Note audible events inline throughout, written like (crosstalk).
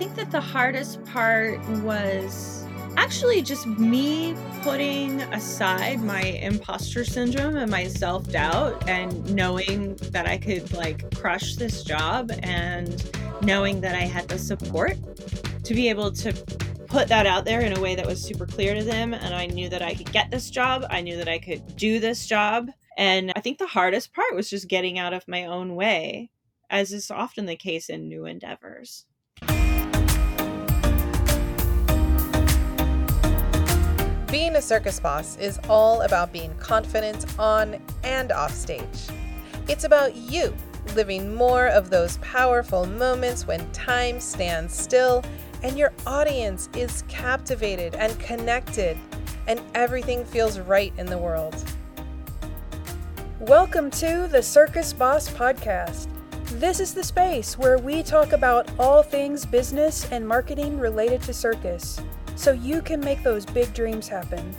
think that the hardest part was actually just me putting aside my imposter syndrome and my self doubt and knowing that I could like crush this job and knowing that I had the support to be able to put that out there in a way that was super clear to them. And I knew that I could get this job, I knew that I could do this job. And I think the hardest part was just getting out of my own way, as is often the case in new endeavors. Being a circus boss is all about being confident on and off stage. It's about you living more of those powerful moments when time stands still and your audience is captivated and connected and everything feels right in the world. Welcome to the Circus Boss Podcast. This is the space where we talk about all things business and marketing related to circus so you can make those big dreams happen.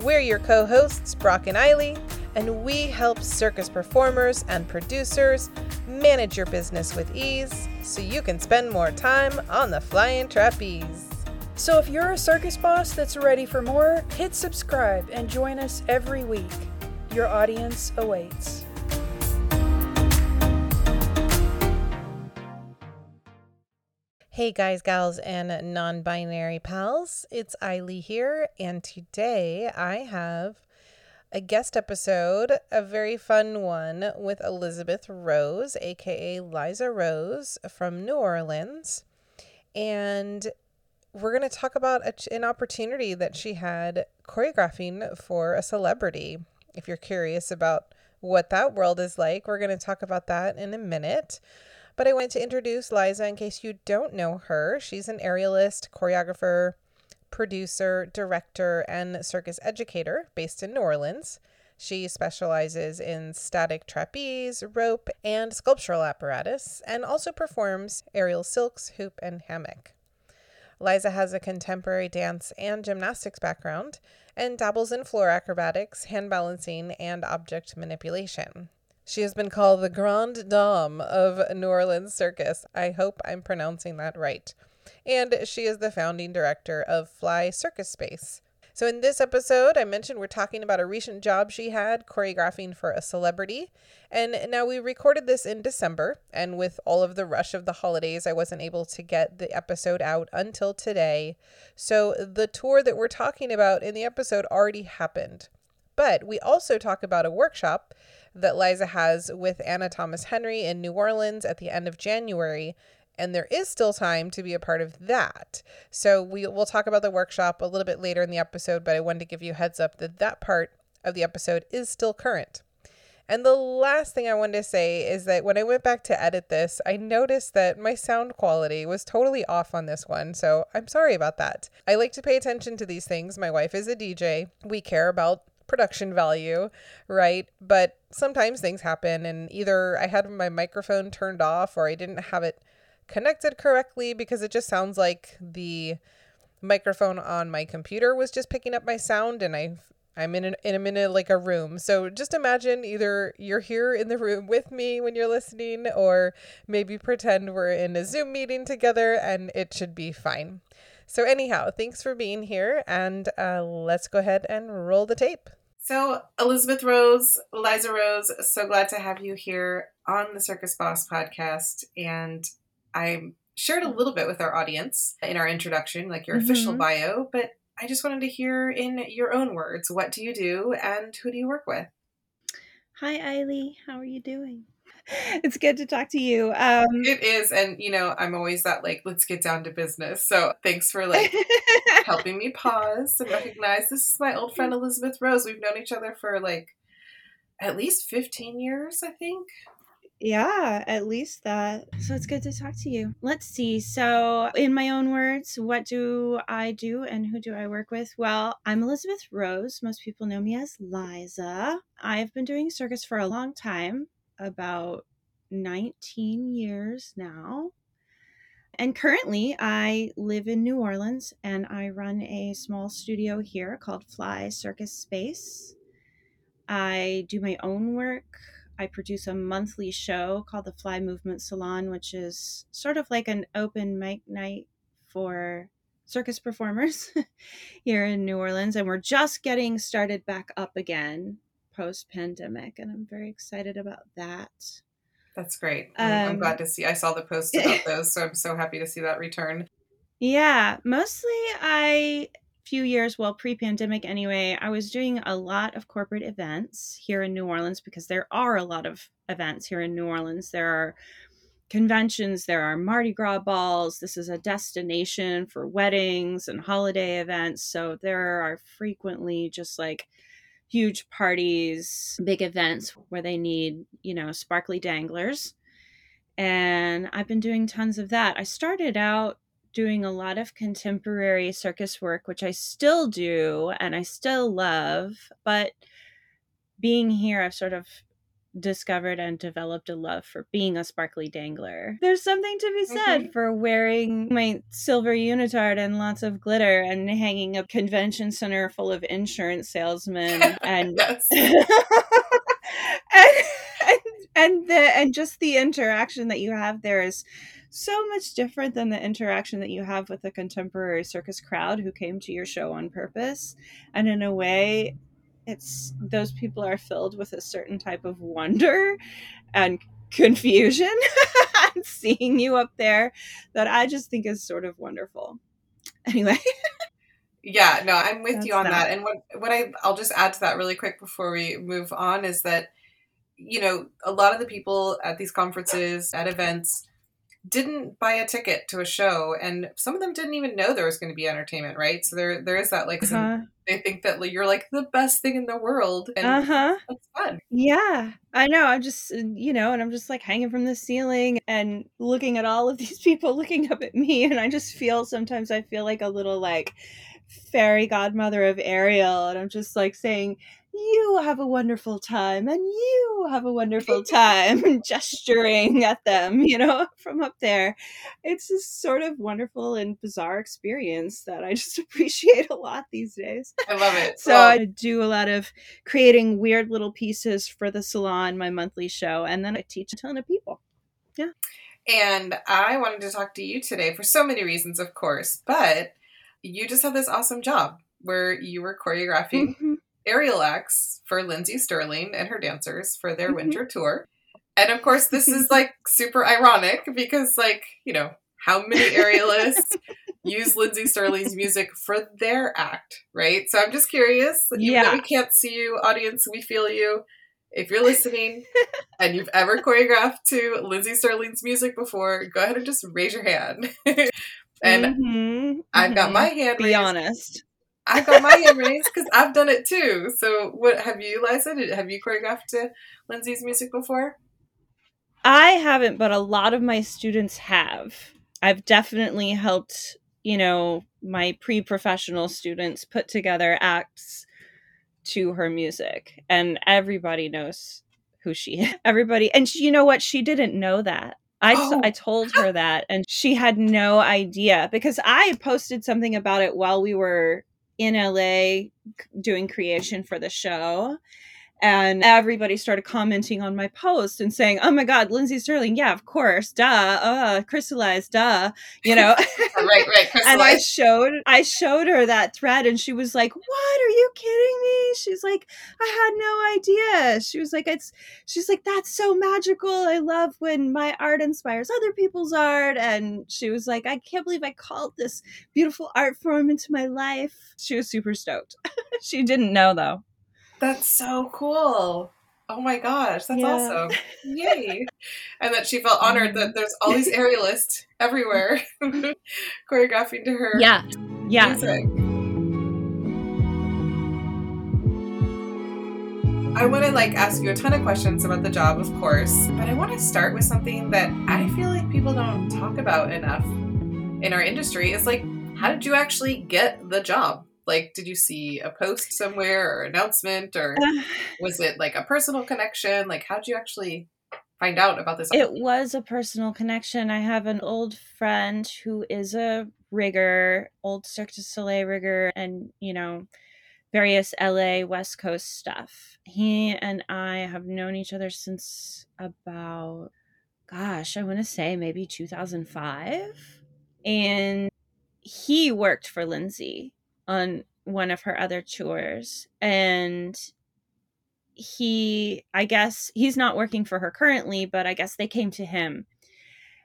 We're your co hosts, Brock and Eiley, and we help circus performers and producers manage your business with ease so you can spend more time on the flying trapeze. So if you're a circus boss that's ready for more, hit subscribe and join us every week. Your audience awaits. Hey guys, gals, and non binary pals, it's Eiley here, and today I have a guest episode, a very fun one with Elizabeth Rose, aka Liza Rose from New Orleans. And we're going to talk about a, an opportunity that she had choreographing for a celebrity. If you're curious about what that world is like, we're going to talk about that in a minute. But I wanted to introduce Liza in case you don't know her. She's an aerialist, choreographer, producer, director, and circus educator based in New Orleans. She specializes in static trapeze, rope, and sculptural apparatus, and also performs aerial silks, hoop, and hammock. Liza has a contemporary dance and gymnastics background and dabbles in floor acrobatics, hand balancing, and object manipulation. She has been called the Grande Dame of New Orleans Circus. I hope I'm pronouncing that right. And she is the founding director of Fly Circus Space. So, in this episode, I mentioned we're talking about a recent job she had choreographing for a celebrity. And now we recorded this in December, and with all of the rush of the holidays, I wasn't able to get the episode out until today. So, the tour that we're talking about in the episode already happened. But we also talk about a workshop that Liza has with Anna Thomas Henry in New Orleans at the end of January. And there is still time to be a part of that. So we, we'll talk about the workshop a little bit later in the episode, but I wanted to give you heads up that that part of the episode is still current. And the last thing I wanted to say is that when I went back to edit this, I noticed that my sound quality was totally off on this one. So I'm sorry about that. I like to pay attention to these things. My wife is a DJ. We care about production value, right? But sometimes things happen, and either I had my microphone turned off or I didn't have it connected correctly because it just sounds like the microphone on my computer was just picking up my sound and I I'm in, an, in a minute like a room. So just imagine either you're here in the room with me when you're listening, or maybe pretend we're in a Zoom meeting together and it should be fine. So, anyhow, thanks for being here, and uh, let's go ahead and roll the tape. So, Elizabeth Rose, Liza Rose, so glad to have you here on the Circus Boss podcast. And I shared a little bit with our audience in our introduction, like your mm-hmm. official bio, but I just wanted to hear in your own words what do you do and who do you work with? Hi, Eiley. How are you doing? (laughs) it's good to talk to you. Um, it is, and you know, I'm always that like, let's get down to business. So thanks for like helping me (laughs) pause and recognize this is my old friend Elizabeth Rose. We've known each other for like at least 15 years, I think. Yeah, at least that. So it's good to talk to you. Let's see. So, in my own words, what do I do and who do I work with? Well, I'm Elizabeth Rose. Most people know me as Liza. I've been doing circus for a long time about 19 years now. And currently, I live in New Orleans and I run a small studio here called Fly Circus Space. I do my own work. I produce a monthly show called the Fly Movement Salon, which is sort of like an open mic night for circus performers (laughs) here in New Orleans, and we're just getting started back up again post pandemic, and I'm very excited about that. That's great. I'm, I'm glad Um, to see. I saw the post (laughs) about those, so I'm so happy to see that return. Yeah, mostly I few years well pre-pandemic anyway, I was doing a lot of corporate events here in New Orleans because there are a lot of events here in New Orleans. There are conventions, there are Mardi Gras balls. This is a destination for weddings and holiday events, so there are frequently just like huge parties, big events where they need, you know, sparkly danglers. And I've been doing tons of that. I started out doing a lot of contemporary circus work, which I still do and I still love. But being here, I've sort of discovered and developed a love for being a sparkly dangler. There's something to be said Mhm. for wearing my silver unitard and lots of glitter and hanging a convention center full of insurance salesmen (laughs) and (laughs) and, and and the and just the interaction that you have there is so much different than the interaction that you have with a contemporary circus crowd who came to your show on purpose and in a way it's those people are filled with a certain type of wonder and confusion (laughs) and seeing you up there that I just think is sort of wonderful. Anyway, Yeah, no, I'm with That's you on that. that. And what what I I'll just add to that really quick before we move on is that you know, a lot of the people at these conferences, at events didn't buy a ticket to a show and some of them didn't even know there was going to be entertainment, right? So there there is that like some, uh-huh. they think that you're like the best thing in the world and uh-huh. that's fun. Yeah, I know. I'm just, uh, you know, and I'm just like hanging from the ceiling and looking at all of (laughs) these people looking up at me. And I just feel sometimes I feel like a little like fairy godmother of aerial. And I'm just like saying, You have a wonderful time and you have a wonderful time, (laughs) gesturing at them, you know, (laughs) from up there. It's this sort of wonderful and bizarre experience that I (laughs) just appreciate a lot these days. I love it. So I do a lot of creating weird little pieces for the salon, my monthly show, and then I teach a ton of people. Yeah. And I wanted to talk to you today for so many reasons, of course, but you just had this awesome job where you were choreographing Mhm. Aerial acts for Lindsey Stirling and her dancers for their Mhm. winter tour. And of course, this is like (laughs) super ironic because, like, you know, how many aerialists (laughs) use Lindsey Stirling's music for their act, right? So I'm just curious. Yeah. we can't see you, audience, we feel you. If you're listening and you've ever choreographed to Lindsey Stirling's music before, go ahead and just raise your hand. (laughs) and Mhm. I've got Mhm. my hand Be raised. honest. I've got my hand raised because I've done it too. So, what have you, Liza? Did, have you choreographed to Lindsey's music before? I haven't, but a lot of my students have. I've definitely helped, you know, my pre professional students put together acts to her music, and everybody knows who she is. (laughs) Everybody, and she, you know what? She didn't know that. I, Oh. I told her that, and she had no idea because I posted something about it while we were in LA doing creation for the show. And everybody started commenting on my post and saying, "Oh my God, Lindsey Stirling, yeah, of course, duh, uh, crystallized, duh," you know. (laughs) right, right. (laughs) and I showed, I showed her that thread, and she was like, "What? Are you kidding me?" She's like, "I had no idea." She was like, "It's," she's like, "That's so magical. I love when my art inspires other people's art." And she was like, "I can't believe I called this beautiful art form into my life." She was super stoked. (laughs) she didn't know though. That's so cool. Oh my gosh, that's Yeah. awesome. Yay. (laughs) and that she felt honored that there's all these (laughs) aerialists everywhere (laughs) choreographing to her Yeah, yeah. music. I want to like ask you a ton of questions about the job, of course, but I want to start with something that I feel like people don't talk about enough in our industry. Is like, how did you actually get the job? Like, did you see a post somewhere or announcement, or (sighs) was it like a personal connection? Like, how did you actually find out about this? It was a personal connection. I have an old friend who is a rigger, old Cirque du Soleil rigger, and you know, various LA West Coast stuff. He and I have known each other since about, gosh, I want to say maybe 2005. And he worked for Lindsey on one of her other tours and he I guess he's not working for her currently, but I guess they came to him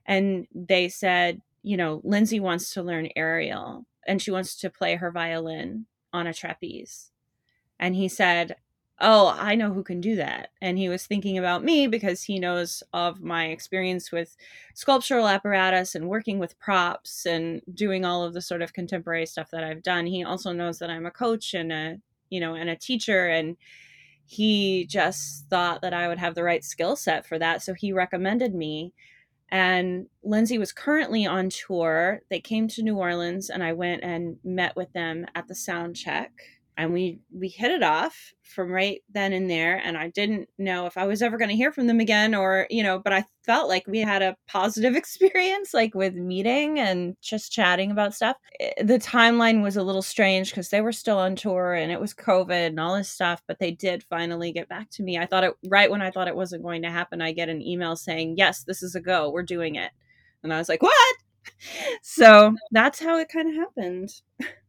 and they said, you know, Lindsey wants to learn aerial and she wants to play her violin on a trapeze. And he said, oh, I know who can do that. And he was thinking about me because he knows of my experience with sculptural apparatus and working with props and doing all of the sort of contemporary stuff that I've done. He also knows that I'm a coach and a, you know, and a teacher and he just thought that I would have the right skill set for that. So he recommended me. And Lindsey was currently on tour. They came to New Orleans and I went and met with them at the sound check and we we hit it off from right then and there and i didn't know if i was ever going to hear from them again or you know but i felt like we had a positive (laughs) experience like with meeting and just chatting about stuff. Eh, the timeline was a little strange because they were still on tour and it was covid and all this stuff but they did finally get back to me. I thought it right when i thought it wasn't going to happen i get an email saying yes this is a go. We're doing it. And i was like what? (laughs) So that's how it kind of happened (laughs)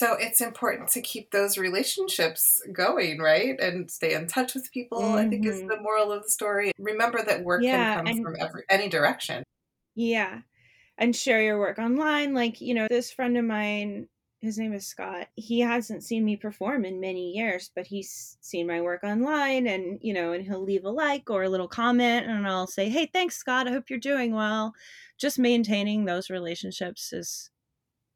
So it's important to keep those relationships going, right? And stay in touch with people, mm-hmm. I think is mm-hmm. the moral of the story. Remember that work yeah, can come and, from every any direction. Yeah. And share your work online. Like, you know, this friend of mine, his name is Scott. He hasn't seen me perform in many years, but he's seen my work online and, you know, and he'll leave a like or a little comment and I'll say, Hey, thanks, Scott. I hope you're doing well. Just maintaining those relationships is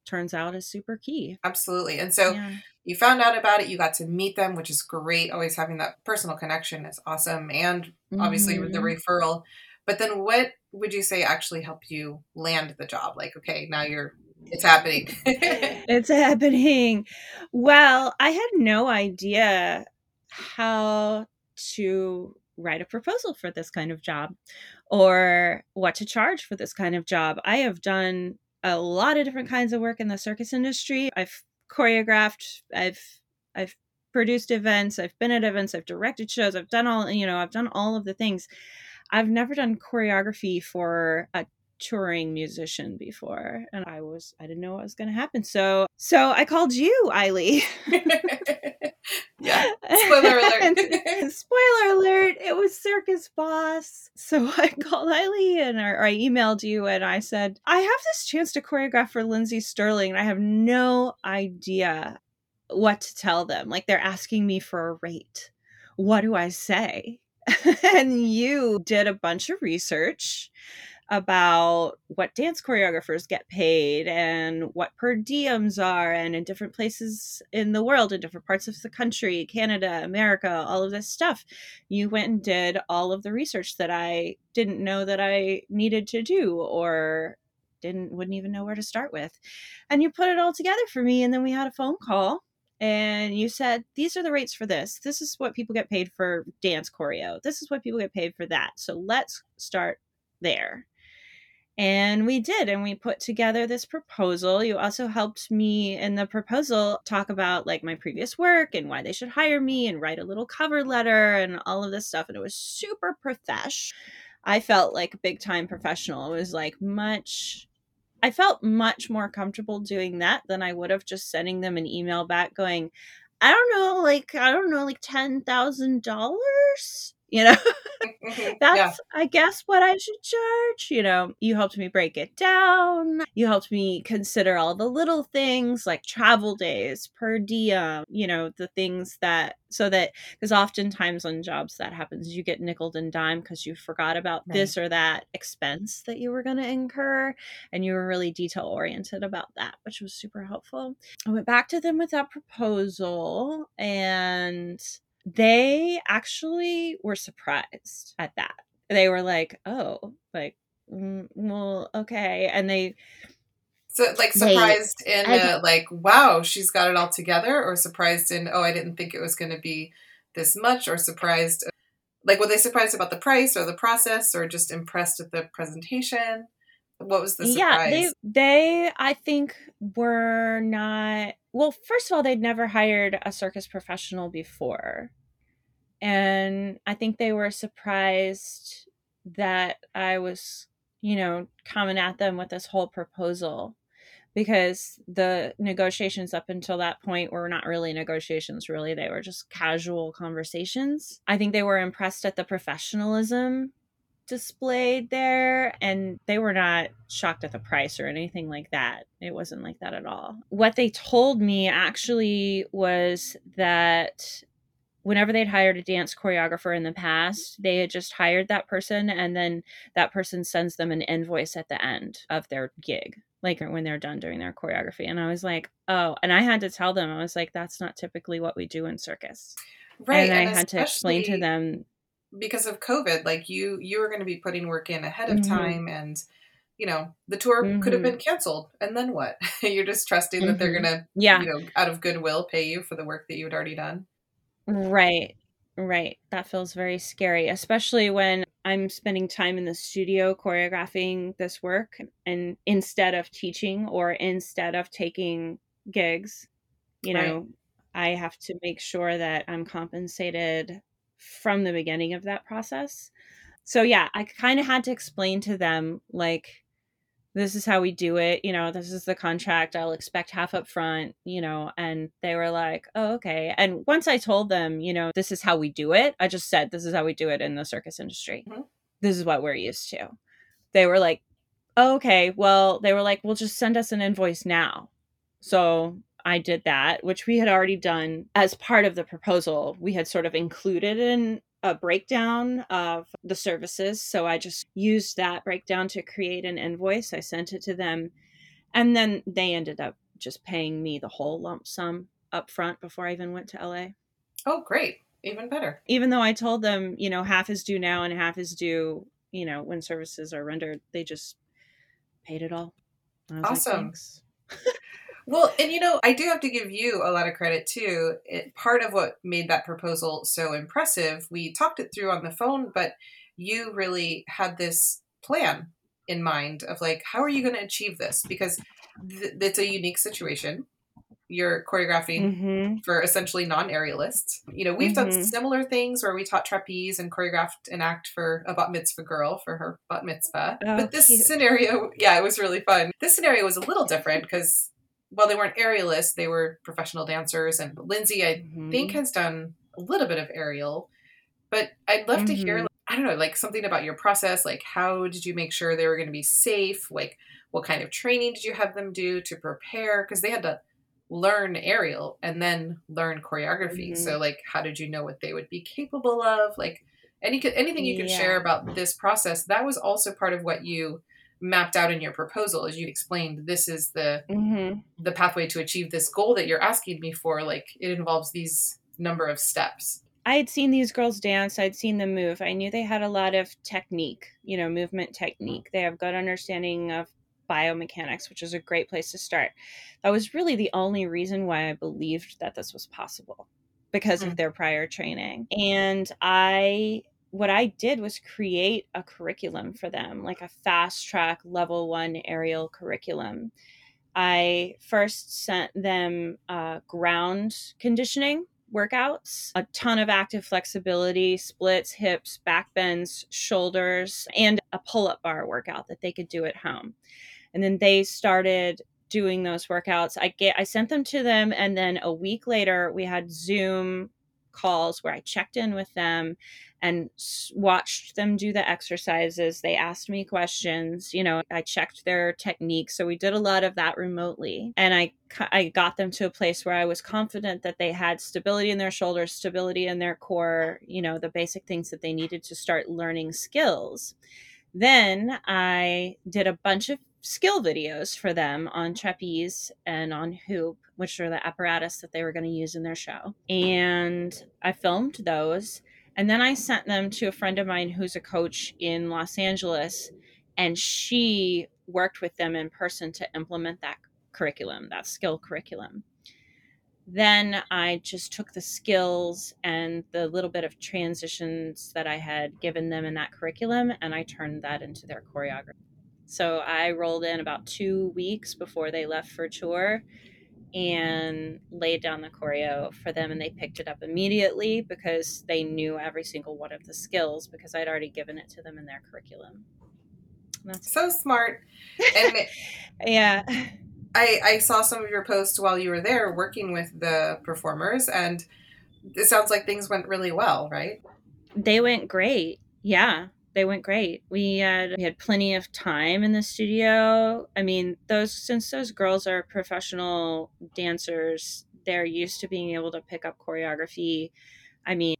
turns out is super key. Absolutely. And so yeah. you found out about it, you got to meet them, which is great. Always having that personal connection is awesome. And obviously mm-hmm. the referral. But then what would you say actually helped you land the job? Like, okay, now you're it's happening. (laughs) it's happening. Well, I had no idea how to write a proposal for this kind of job or what to charge for this kind of job. I have done a lot of different kinds of work in the circus industry. I've choreographed, I've I've produced events, I've been at events, I've directed shows, I've done all, you know, I've done all of the things. I've never done choreography for a touring musician before and I was I didn't know what was going to happen. So so I called you, Eiley. (laughs) yeah. Spoiler (laughs) alert. spoiler alert. It was Circus Boss. So (laughs) I called Eiley and or, or I emailed you and I said, I have this chance to choreograph for Lindsey Stirling and I have no idea what to tell them. Like they're asking me for a rate. What do I say? and you did a bunch of research about what dance choreographers get paid and what per diems are and in different places in the world in different parts of the country canada america all of this stuff. You went and did all of the research that i didn't know that i needed to do or didn't wouldn't even know where to start with. And you put it all together for me and then we had a phone call and you said these are the rates for this. This is what people get paid for dance choreo. This is what people get paid for that. So let's start there and we did, and we put together this proposal. You also helped me in the proposal talk about like my previous work and why they should hire me and write a little cover letter and all of this stuff. And it was super profesh. I felt like a big time professional. It was like much I felt much more comfortable doing that than I would have just sending them an email back going, I don't know, like I don't know, like ten thousand dollars you know mm-hmm. (laughs) that's yeah. i guess what i should charge you know you helped me break it down you helped me consider all the little things like travel days per diem you know the things that so that because oftentimes on jobs that happens you get nickel and dime because you forgot about right. this or that expense that you were going to incur and you were really detail oriented about that which was super helpful i went back to them with that proposal and they actually were surprised at that. They were like, "Oh, like, mm, well, okay," and they. So, like, surprised they, in like, "Wow, she's got it all together," or surprised in, "Oh, I didn't think it was going to be this much," or surprised, like, were they surprised about the price or the process, or just impressed at the presentation? What was the surprise? Yeah, they, they, I think, were not well, first of all, they'd never hired a circus professional before. And I think they were surprised that I was, you know, coming at them with this whole proposal. because the negotiations up until that point were not really negotiations really they were just casual conversations i think they were impressed at the professionalism displayed there and they were not shocked at the price or anything like that it wasn't like that at all what they told me actually was that whenever they'd hired a dance choreographer in the past, they had just hired that person and then that person sends them an invoice at the end of their gig, like when they're done doing their choreography. And I was like, oh, and I had to tell them, I was like, that's not typically what we do in circus. Right. And, I had to explain to them, because of COVID, like you you were going to be putting work in ahead of Mhm. time and you know, the tour could have Mhm. been canceled and then what? (laughs) You're just trusting that they're Mhm. going to, yeah, you know, out of goodwill pay you for the work that you had already done. right, right. That feels very scary, especially when I'm spending time in the studio choreographing this work and instead of teaching or instead of taking gigs, you Right. know, I have to make sure that I'm compensated from the beginning of that process. So yeah, I kind of had to explain to them like this is how we do it, you know, this is the contract. I'll expect half up front, you know, and they were like, "Oh, okay." And once I told them, you know, this is how we do it, I just said this is how we do it in the circus industry. Mhm. This is what we're used to. They were like, oh, "Okay, well, they were like, "Well, just send us an invoice now." So I did that, which we had already done as part of the proposal. We had sort of included in a breakdown of the services. So I just used that breakdown to create an invoice. I sent it to them. And then they ended up just paying me the whole lump sum up front before I even went to LA. Oh, great. Even better. Even though I told them, you know, half is due now and half is due, you know, when services are rendered, they just paid it all. Like, Awesome. "Thanks." (laughs) Well, and you know, I do have to give you a lot of credit too. It, part of what made that proposal so impressive, we talked it through on the phone, but you really had this plan in mind of like, how are you going to achieve this? Because th- it's a unique situation. You're choreographing Mhm. for essentially non-aerialists. You know, we've done Mhm. similar things where we taught trapeze and choreographed an act for a bat mitzvah girl for her bat mitzvah. Oh, but this cute. scenario, yeah, it was really fun. This scenario was a little different because while they weren't aerialists, they were professional dancers. And Lindsey, I Mhm. think, has done a little bit of aerial. But I'd love to hear, Mhm. like, I don't know, like something about your process. Like, how did you make sure they were going to be safe? Like, what kind of training did you have them do to prepare? Because they had to learn aerial and then learn choreography. Mhm. So, like, how did you know what they would be capable of? Like, any anything you could share about this process? That was also part of what you mapped out in your proposal, as you explained. This is the Mhm. the pathway to achieve this goal that you're asking me for. Like, it involves these number of steps. I had seen these girls dance. I'd seen them move. I knew they had a lot of technique, you know, movement technique. They have good understanding of biomechanics, which is a great place to start. That was really the only reason why I believed that this was possible because of Mm. their prior training. And I what I did was create a curriculum for them, like a fast track level 1 aerial curriculum. I first sent them uh, ground conditioning workouts, a ton of active flexibility, splits, hips, back bends, shoulders, and a pull up bar workout that they could do at home. And then they started doing those workouts. I get I sent them to them and then a week later we had Zoom calls where I checked in with them and watched them do the exercises. They asked me questions, you know, I checked their technique. So we did a lot of that remotely. And I I got them to a place where I was confident that they had stability in their shoulders, stability in their core, you know, the basic things that they needed to start learning skills. Then I did a bunch of skill videos for them on trapeze and on hoop, which are the apparatus that they were going to use in their show. And I filmed those. And then I sent them to a friend of mine who's a coach in Los Angeles. And she worked with them in person to implement that curriculum, that skill curriculum. Then I just took the skills and the little bit of transitions that I had given them in that curriculum and I turned that into their choreography. So I rolled in about two weeks before they left for tour and laid down the choreo for them and they picked it up immediately because they knew every single one of the skills because I'd already given it to them in their curriculum. And that's So smart. (laughs) And yeah. I, I saw some of your posts while you were there working with the performers, and it sounds like things went really well, right? They went great. Yeah, they went great. We had we had plenty of time in the studio. I mean, those since those girls are professional dancers, they're used to being able to pick up choreography. I mean,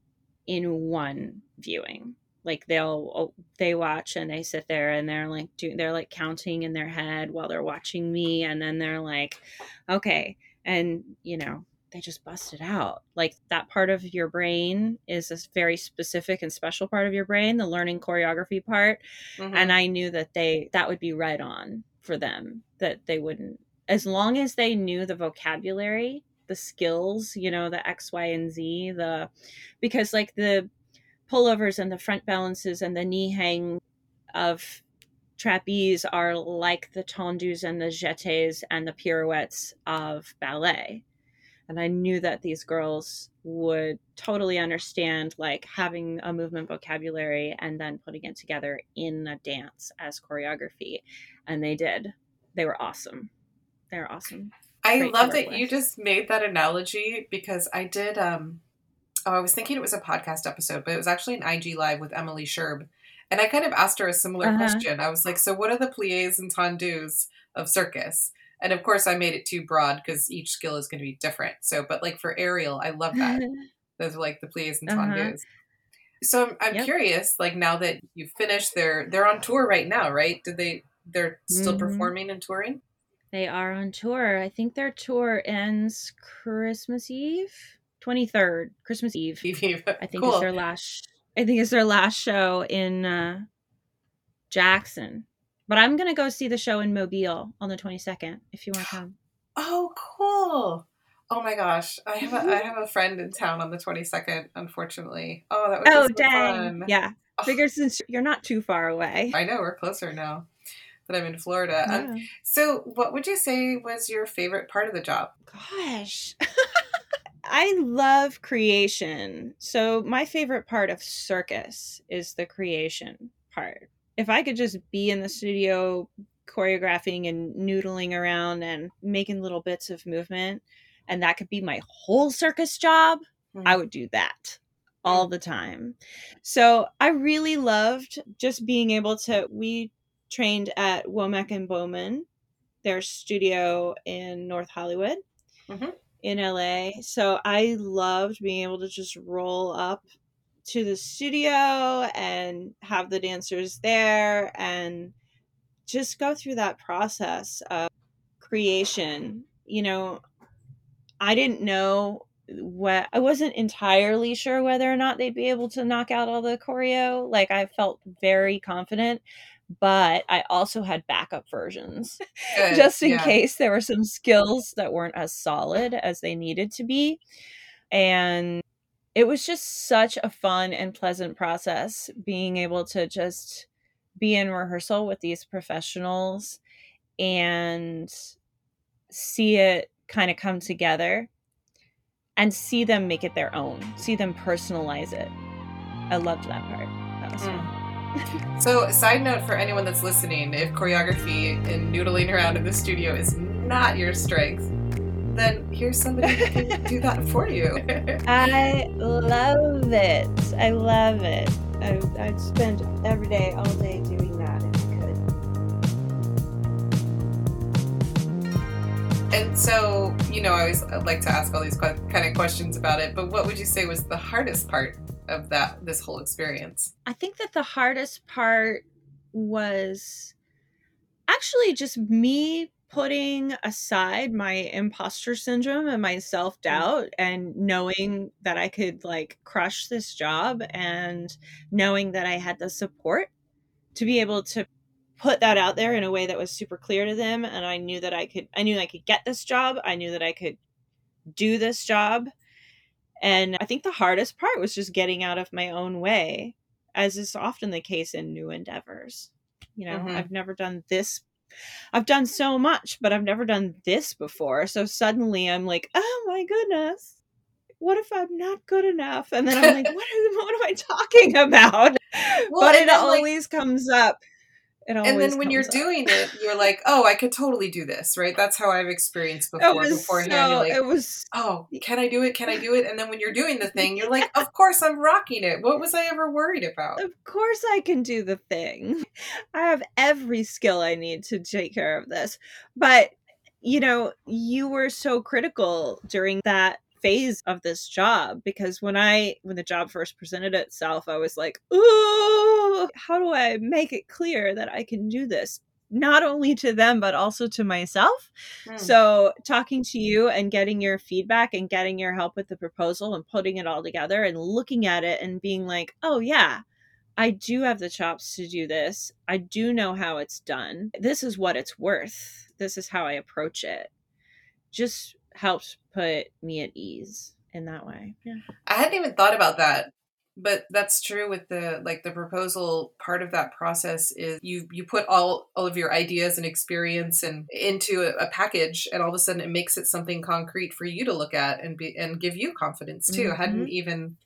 in one viewing like they'll oh, they watch and they sit there and they're like do, they're like counting in their head while they're watching me and then they're like okay and you know they just bust it out like that part of your brain is a very specific and special part of your brain the learning choreography part mm-hmm. and i knew that they that would be right on for them that they wouldn't as long as they knew the vocabulary the skills you know the x y and z the because like the pullovers and the front balances and the knee hang of trapeze are like the tendus and the jetés and the pirouettes of ballet. And I knew that these girls would totally understand like having a movement vocabulary and then putting it together in a dance as choreography. And they did. They were awesome. They're awesome. I Great love that with. you just made that analogy because I did um oh, I was thinking it was a podcast episode, but it was actually an IG live with Emily Scherb. And I kind of asked her a similar uh-huh. question. I was like, so what are the pliés and tendus of circus? And of course, I made it too broad because each skill is going to be different. So, but like for aerial, I love that. (laughs) Those are like the pliés and uh-huh. So I'm, I'm yep. curious, like now that you've finished, they're they're on tour right now, right? Did they? They're still mm-hmm. performing and touring. They are on tour. I think their tour ends Christmas Eve. 23rd, Christmas Eve. (laughs) Eve. I think cool. is their last I think it's their last show in uh, Jackson. But I'm going to go see the show in Mobile on the 22nd if you want to come. Oh, cool. Oh my gosh. I have a I have a friend in town on the 22nd, unfortunately. Oh, that was Oh, so dang. Fun. Yeah. Oh. Figure since you're not too far away. I know, we're closer now that I'm in Florida. Yeah. Um, so, what would you say was your favorite part of the job? Gosh. (laughs) I love creation. So my favorite part of circus is the creation part. If I could just be in the studio choreographing and noodling around and making little bits of movement and that could be my whole circus job, mm-hmm. I would do that all the time. So I really loved just being able to we trained at Womack and Bowman, their studio in North Hollywood. Mm-hmm in LA. So I loved being able to just roll up to the studio and have the dancers there and just go through that process of creation. You know, I didn't know what I wasn't entirely sure whether or not they'd be able to knock out all the choreo. Like I felt very confident, but I also had backup versions (laughs) Good, just in yeah. case there were some skills that weren't as solid as they needed to be. And it was just such a fun and pleasant process being able to just be in rehearsal with these professionals and see it kind of come together and see them make it their own, see them personalize it. I loved that part. That was mm. fun (laughs) so, side note for anyone that's listening if choreography and noodling around in the studio is not your strength, then here's somebody who can (laughs) do that for you. I love it. I love it. I, I'd spend every day, all day doing that if I could. And so, you know, I always like to ask all these kind of questions about it, but what would you say was the hardest part of that this whole experience? I think that the hardest part was actually just me putting aside my imposter syndrome and my self-doubt and knowing that I could like crush this job and knowing that I had the support to be able to put that out there in a way that was super clear to them and I knew that I could I knew I could get this job. I knew that I could do this job and I think the hardest part was just getting out of my own way, as is often the case in new endeavors. You know, mm-hmm. I've never done this. I've done so much, but I've never done this before. So suddenly I'm like, oh my goodness, what if I'm not good enough? And then I'm like, (laughs) what, what am I talking about? Well, but it always like... comes up and then when you're up. doing it, you're like, "Oh, I could totally do this." Right? That's how I've experienced before. Beforehand, so, you're like, it was "Oh, can I do it? Can I do it?" And then when you're doing the thing, you're like, (laughs) "Of course, I'm rocking it. What was I ever worried about?" Of course, I can do the thing. (laughs) I have every skill I need to take care of this. But, you know, you were so critical during that phase of this job because when I, when the job first presented itself, I was like, ooh, how do I make it clear that I can do this? Not only to them, but also to myself. Hmm. So, talking to you and getting your feedback and getting your help with the proposal and putting it all together and looking at it and being like, oh, yeah, I do have the chops to do this. I do know how it's done. This is what it's worth. This is how I approach it. Just helps put me at ease in that way. Yeah. I hadn't even thought about that. But that's true with the like the proposal part of that process is you you put all all of your ideas and experience and into a, a package and all of a sudden it makes it something concrete for you to look at and be and give you confidence too. I hadn't even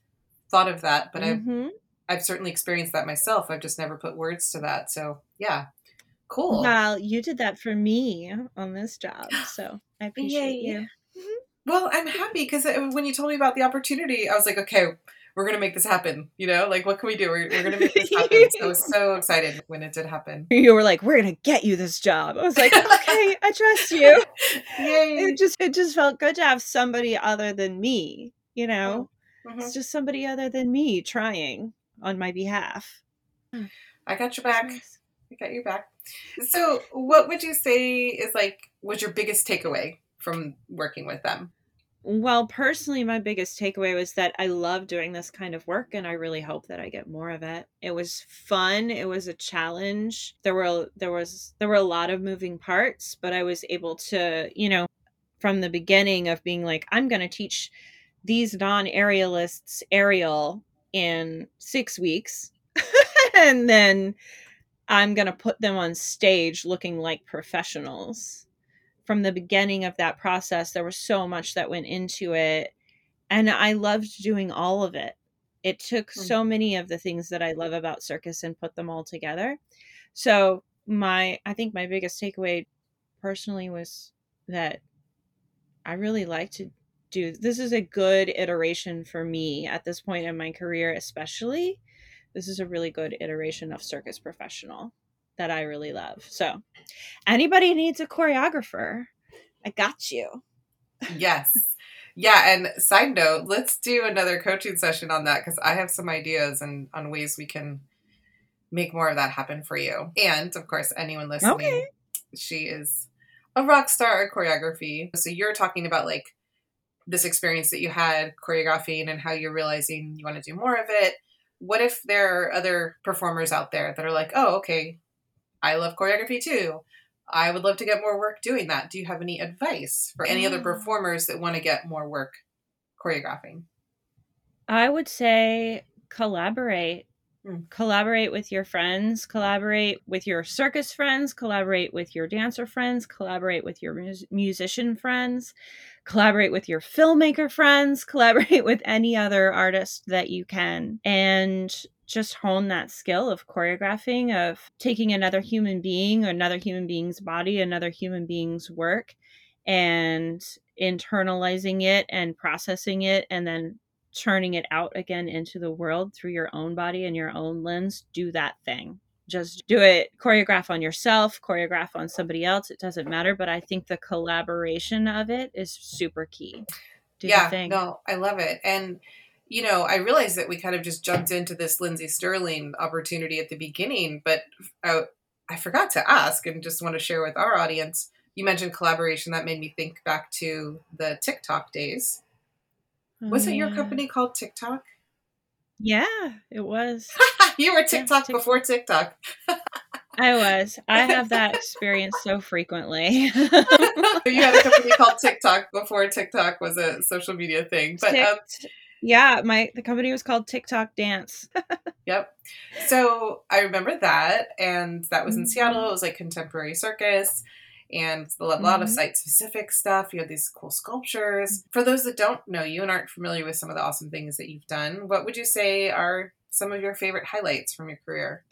thought of that, but I've Mhm. I've certainly experienced that myself. I've just never put words to that. So yeah. Cool. Well, you did that for me on this job. So I appreciate Yay. you. Well, I'm happy because when you told me about the opportunity, I was like, okay, we're gonna make this happen. You know, like what can we do? We're, we're gonna make this happen. so I was so (laughs) excited when it did happen. You were like, "We're gonna get you this job." I was like, "Okay, I trust you." (laughs) Yay! It just it just felt good to have somebody other than me. You know, Mhm. it's just somebody other than me trying on my behalf. I got your back. I got your back. So, what would you say is like was your biggest takeaway from working with them? Well, personally, my biggest takeaway was that I love doing this kind of work and I really hope that I get more of it. It was fun, it was a challenge. There were there was there were a lot of moving parts, but I was able to, you know, from the beginning of being like I'm going to teach these non-aerialists aerial in 6 weeks. (laughs) and then I'm going to put them on stage looking like professionals from the beginning of that process there was so much that went into it and i loved doing all of it. It took hmm. so many of the things that i love about circus and put them all together. So my i think my biggest takeaway personally was that i really like to do this is a good iteration for me at this point in my career especially. This is a really good iteration of circus professional that i really love so anybody needs a choreographer i got you Yes. Yeah, and side note, let's do another coaching session on that because I have some ideas and on ways we can make more of that happen for you. And of course, anyone listening, Okay. she is a rock star at choreography. So you're talking about like this experience that you had choreographing and how you're realizing you want to do more of it. What if there are other performers out there that are like, oh, okay, I love choreography too. I would love to get more work doing that. Do you have any advice for any other Mm. performers that want to get more work choreographing? I would say collaborate. Mm. Collaborate with your friends, collaborate with your circus friends, collaborate with your dancer friends, collaborate with your mus- musician friends, collaborate with your filmmaker friends, (laughs) collaborate with any other artist that you can, and just hone that skill of choreographing, of taking another human being, another human being's body, another human being's work, and internalizing it and processing it, and then turning it out again into the world through your own body and your own lens, do that thing. Just do it, choreograph on yourself, choreograph on somebody else. It doesn't matter. But I think the collaboration of it is super key. Do yeah, no, I love it. And you know, I realized that we kind of just jumped into this Lindsey Stirling opportunity at the beginning, but I, I forgot to ask and just want to share with our audience. You mentioned collaboration that made me think back to the TikTok days. Oh, Was it your yeah. company called TikTok? Yeah, it was. (laughs) you were TikTok TikTok. before TikTok. I was. I have that (laughs) experience so frequently. (laughs) you had a company called TikTok before TikTok was a social media thing. But um, yeah, my the company was called TikTok Dance. (laughs) Yep. So I remember that, and that was in Mhm. Seattle. It was like contemporary circus, and a lot of Mhm. site specific stuff. You had these cool sculptures. For those that don't know you and aren't familiar with some of the awesome things that you've done, what would you say are some of your favorite highlights from your career?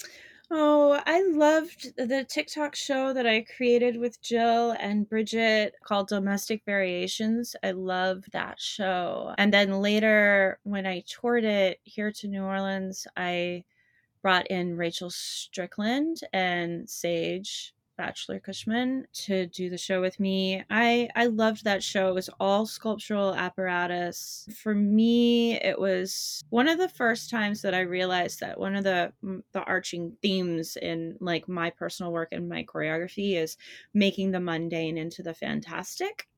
Oh, I loved the TikTok show that I created with Jill and Bridget called Domestic Variations. I loved that show. And then later, when I toured it here to New Orleans, I brought in Rachel Strickland and Sage Bachelor Cushman to do the show with me. I I loved that show. It was all sculptural apparatus. For me, it was one of the first times that I realized that one of the the arching themes in like my personal work and my choreography is making the mundane into the fantastic.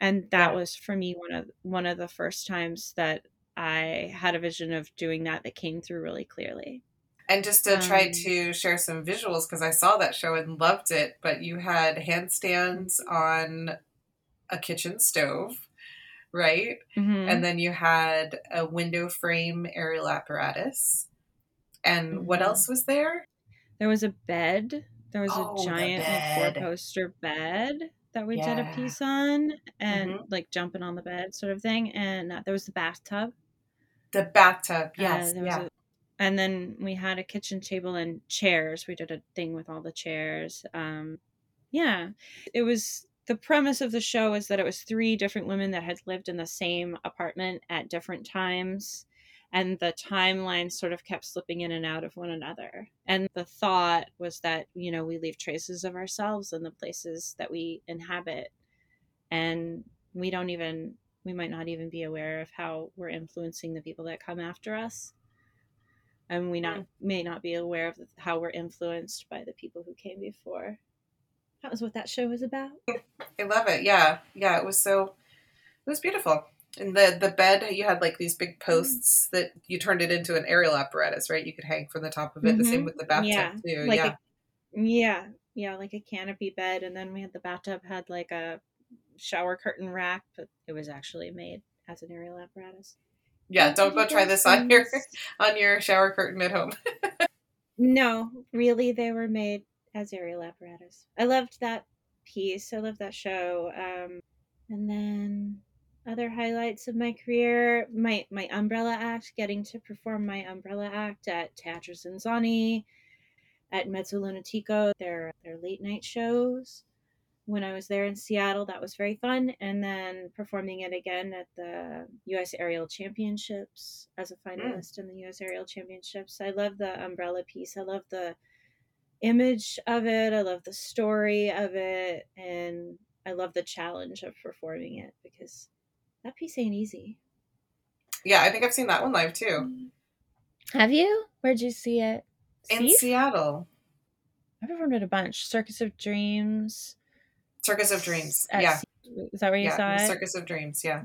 And that yeah. was for me one of one of the first times that I had a vision of doing that that came through really clearly. And just to try um, to share some visuals, because I saw that show and loved it, but you had handstands on a kitchen stove, right? Mm-hmm. And then you had a window frame aerial apparatus. And mm-hmm. what else was there? There was a bed. There was oh, a giant four poster bed that we yeah. did a piece on and mm-hmm. like jumping on the bed sort of thing. And uh, there was the bathtub. The bathtub, yes. Uh, yeah. And then we had a kitchen table and chairs. We did a thing with all the chairs. Um, yeah, it was the premise of the show is that it was three different women that had lived in the same apartment at different times and the timeline sort of kept slipping in and out of one another and the thought was that you know we leave traces of ourselves in the places that we inhabit and we don't even we might not even be aware of how we're influencing the people that come after us and we not may not be aware of how we're influenced by the people who came before. That was what that show was about. I love it. Yeah, yeah. It was so. It was beautiful. And the the bed, you had like these big posts that you turned it into an aerial apparatus, right? You could hang from the top of it. Mm-hmm. The same mm-hmm. with the bathtub yeah. too. Like yeah. A, yeah, yeah, like a canopy bed, and then we had the bathtub had like a shower curtain rack, but it was actually made as an aerial apparatus. Yeah, don't go try this on your (laughs) on your shower curtain at home. (laughs) no, really, they were made as aerial apparatus. I loved that piece. I loved that show. Um, and then other highlights of my career, my my umbrella act, getting to perform my umbrella act at Teatro Zinzanni, at Mezzo Lunatico, their their late night shows when I was there in Seattle. That was very fun. And then performing it again at the U.S. Aerial Championships as a mm. finalist mm. in the U.S. Aerial Championships. I love the umbrella piece. I love the image of it. I love the story of it. And I love the challenge of performing it because that piece ain't easy. Yeah, I think I've seen that one live too. Mm. Have you? Where'd you see it? Steve? In Seattle. I performed it a bunch. Circus of Dreams. Circus of Dreams. yeah. Is that where you yeah, saw it? Circus of Dreams. Yeah.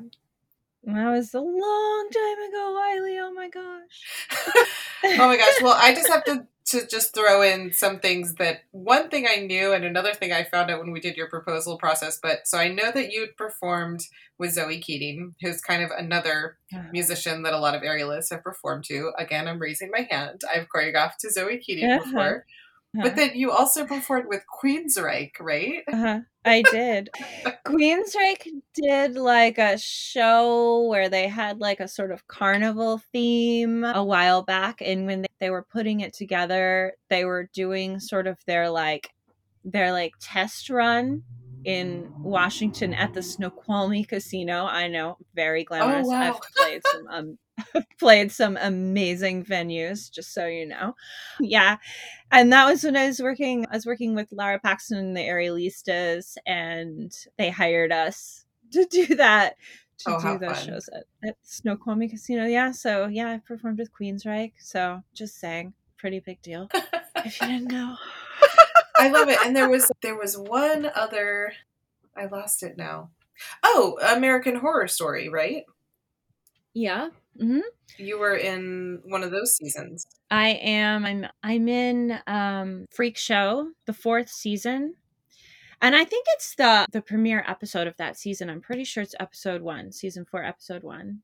That was a long time ago, Wiley. Oh my gosh. (laughs) oh my gosh. Well, I just have to to just throw in some things that one thing I knew and another thing I found out when we did your proposal process. But so I know that you'd performed with Zoe Keating, who's kind of another musician that a lot of aerialists have performed to. Again, I'm raising my hand. I've choreographed to Zoe Keating uh-huh. before. Uh-huh. But then you also performed with Queensryche, right? Uh-huh. I did. (laughs) Queensryche did like a show where they had like a sort of carnival theme a while back. And when they were putting it together, they were doing sort of their like their like test run in Washington at the Snoqualmie Casino. I know, very glamorous. Oh, wow. I've played some um, (laughs) played some amazing venues, just so you know. Yeah. And that was when I was working I was working with Lara Paxton and the Aerialistas and they hired us to (laughs) do that to oh, do those fun. shows at, at Snoqualmie Casino. Yeah. So yeah, I performed with Queensryche. So just saying, pretty big deal. if you didn't know. (laughs) I love it. And there was there was one other I lost it now. Oh, American Horror Story, right? Yeah. Mm-hmm. You were in one of those seasons. I am. I'm. I'm in um, Freak Show, the fourth season, and I think it's the the premiere episode of that season. I'm pretty sure it's episode one, season four, episode one.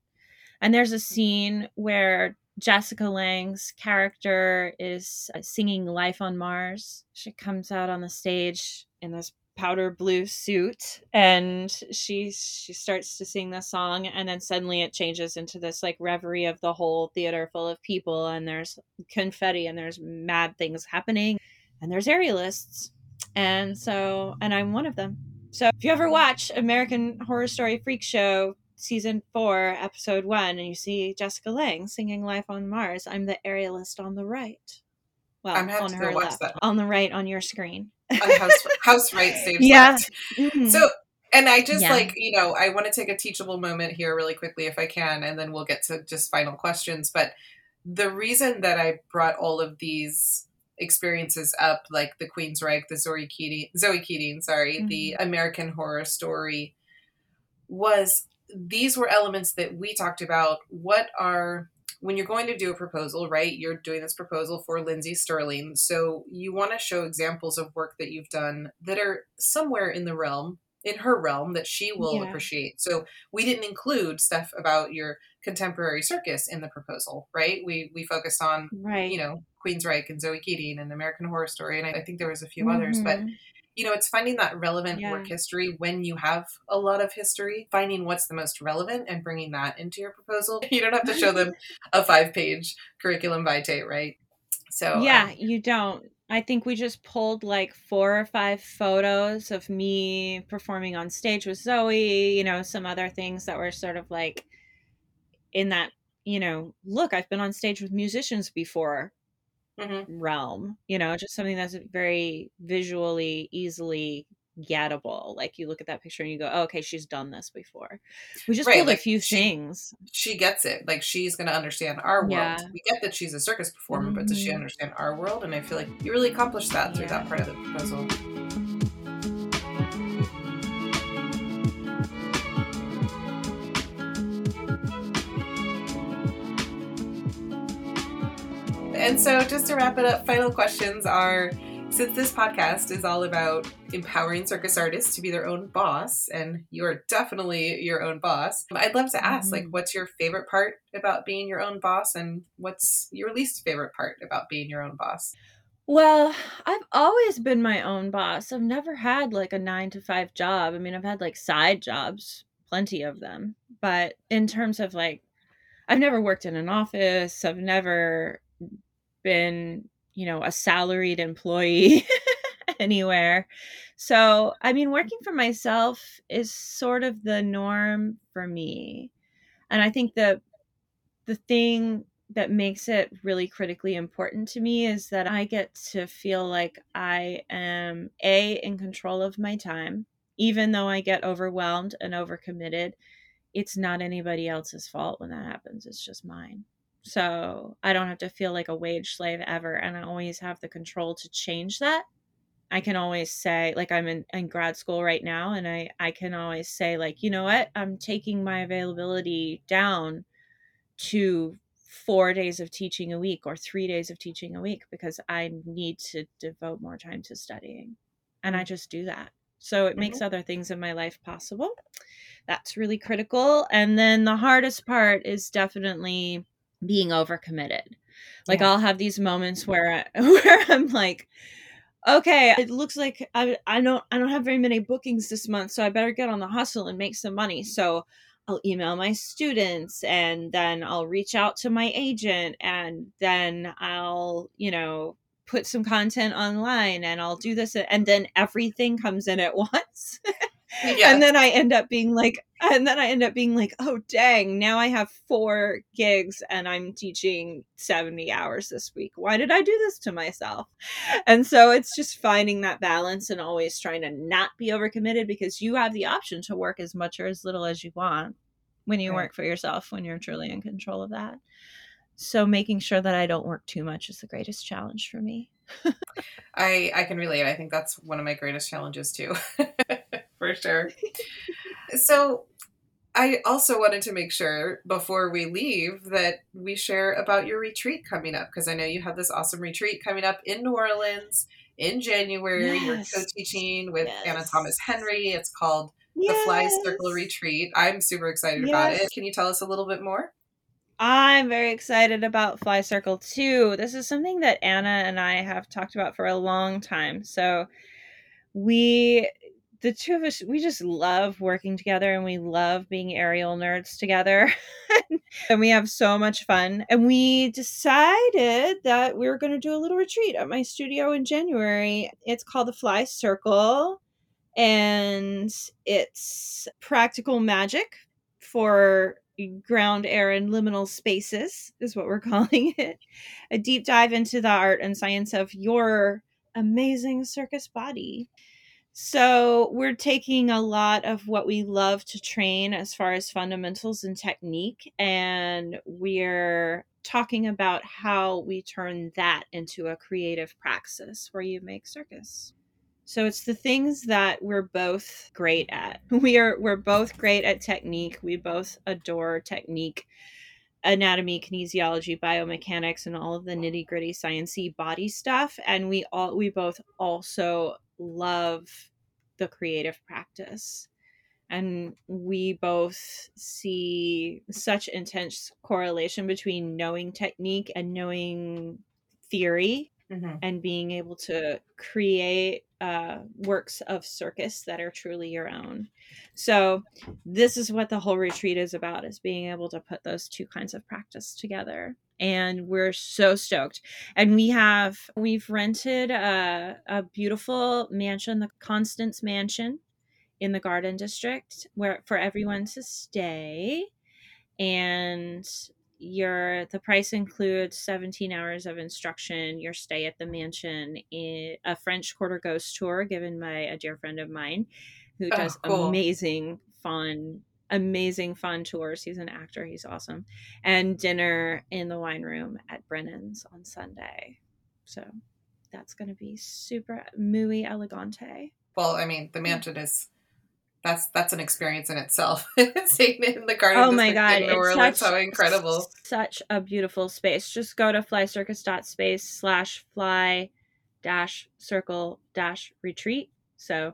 And there's a scene where Jessica Lange's character is uh, singing "Life on Mars." She comes out on the stage in this powder blue suit and she she starts to sing the song and then suddenly it changes into this like reverie of the whole theater full of people and there's confetti and there's mad things happening and there's aerialists and so and i'm one of them. So if you ever watch american horror story freak show season four episode one and you see jessica lange singing life on mars i'm the aerialist on the right well on her watch left that. on the right on your screen house, (laughs) house right saves Yeah. left. Mhm. So, and I just Yeah. like, you know, I want to take a teachable moment here really quickly if I can, and then we'll get to just final questions. But the reason that I brought all of these experiences up, like the Queensryche, the Zoe Keating, Zoe Keating, sorry, the American Horror Story, was these were elements that we talked about. What are when you're going to do a proposal, right? You're doing this proposal for Lindsey Stirling. So you want to show examples of work that you've done that are somewhere in the realm, in her realm, that she will Yeah. appreciate. So we didn't include stuff about your contemporary circus in the proposal, right? We we focused on, right you know, Queensryche and Zoe Keating and American Horror Story, and I, I think there was a few others, but Mhm. You know, it's finding that relevant Yeah. work history when you have a lot of history, finding what's the most relevant and bringing that into your proposal. (laughs) You don't have to show them (laughs) a five page curriculum vitae, right? So, yeah um, you don't i think we just pulled like four or five photos of me performing on stage with zoe you know some other things that were sort of like in that you know look i've been on stage with musicians before mhm. realm you know just something that's very visually easily gettable like you look at that picture and you go oh, okay she's done this before we just Right, like, a few she- things she gets it. Like, she's going to understand our world. Yeah. We get that she's a circus performer, but does she Mhm. understand our world? And I feel like you really accomplished that through Yeah. that part of the proposal. And so, just to wrap it up, final questions are since this podcast is all about empowering circus artists to be their own boss, and you are definitely your own boss, I'd love to ask, like, Mhm. what's your favorite part about being your own boss, and what's your least favorite part about being your own boss? Well, I've always been my own boss. I've never had like a nine to five job. I mean, I've had like side jobs, plenty of them. But in terms of like, I've never worked in an office, I've never been, you know, a salaried employee (laughs) anywhere. So, I mean, working for myself is sort of the norm for me. And I think the the thing that makes it really critically important to me is that I get to feel like I am a in control of my time even though I get overwhelmed and overcommitted it's not anybody else's fault when that happens it's just mine so I don't have to feel like a wage slave ever and I always have the control to change that I can always say like I'm in, in grad school right now and I I can always say like you know what I'm taking my availability down to four days of teaching a week or three days of teaching a week because I need to devote more time to studying. And I mm. just do that. So it makes mm-hmm. other things in my life possible. That's really critical. And then the hardest part is definitely being overcommitted. Like Yeah. I'll have these moments where I, (laughs) where I'm like, okay, it looks like I I don't I don't have very many bookings this month, so I better get on the hustle and make some money. So I'll email my students and then I'll reach out to my agent and then I'll, you know, put some content online and I'll do this and then everything comes in at (laughs) once. Yeah. And then I end up being like and then I end up being like, "Oh dang, now I have four gigs and I'm teaching 70 hours this week. Why did I do this to myself?" And so it's just finding that balance and always trying to not be overcommitted because you have the option to work as much or as little as you want when you Right. work for yourself when you're truly in control of that. So making sure that I don't work too much is the greatest challenge for me. (laughs) I I can relate. I think that's one of my greatest challenges too. (laughs) For sure. (laughs) so I also wanted to make sure before we leave that we share about your retreat coming up because I know you have this awesome retreat coming up in New Orleans in January. Yes. You're co-teaching with Anna Thomas Henry. It's called the Fly Circle Yes. Retreat. I'm super excited about Yes. it. Can you tell us a little bit more? I'm very excited about Fly Circle too. This is something that Anna and I have talked about for a long time. So we the two of us we just love working together and we love being aerial nerds together. (laughs) And we have so much fun. And we decided that we were going to do a little retreat at my studio in january. It's called the fly circle and it's practical magic for ground air and liminal spaces is what we're (laughs) calling it. A deep dive into the art and science of your amazing circus body so we're taking a lot of what we love to train as far as fundamentals and technique, and we're talking about how we turn that into a creative praxis where you make circus. So it's the things that we're both great at. (laughs) We are we're both great at technique. We both adore technique, anatomy, kinesiology, biomechanics, and all of the nitty gritty sciencey body stuff. And we all we both also love the creative practice and we both see such intense correlation between knowing technique and knowing theory mm-hmm. and being able to create uh, works of circus that are truly your own so this is what the whole retreat is about is being able to put those two kinds of practice together and we're so stoked. And we have we've rented a, a beautiful mansion, the Constance Mansion in the Garden District, where for everyone to stay. And your the price includes 17 hours of instruction, your stay at the mansion, a French Quarter ghost tour given by a dear friend of mine who oh, does cool. amazing fun amazing fun tours. He's an actor. He's awesome. And dinner in the wine room at Brennan's on Sunday. So that's going to be super muy elegante. Well, I mean, the mm. mansion is that's that's an experience in itself. (laughs) Seeing in the garden. Oh my god, in New Orleans, such, how incredible! Such a beautiful space. Just go to flycircus.space slash fly dash circle dash retreat. So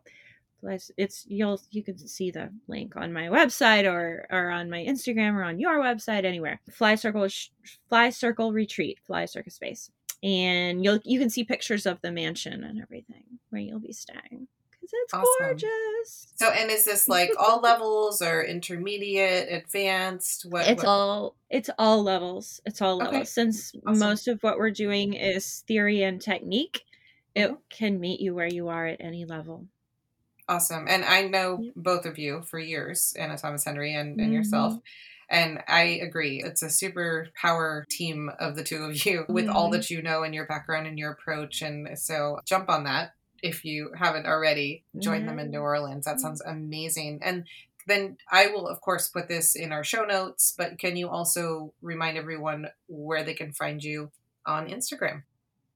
it's you'll you can see the link on my website or or on my Instagram or on your website anywhere. Fly circle fly circle retreat fly circus space, and you'll you can see pictures of the mansion and everything where you'll be staying it's awesome. gorgeous. So, and is this like all levels or intermediate, advanced? What it's what? all it's all levels. It's all levels. Okay. Since awesome. most of what we're doing is theory and technique, it mm-hmm. can meet you where you are at any level. Awesome. And I know both of you for years, Anna Thomas Henry and, and mm-hmm. yourself. And I agree. It's a super power team of the two of you with mm-hmm. all that you know and your background and your approach. And so jump on that if you haven't already. Join mm-hmm. them in New Orleans. That sounds amazing. And then I will, of course, put this in our show notes. But can you also remind everyone where they can find you on Instagram?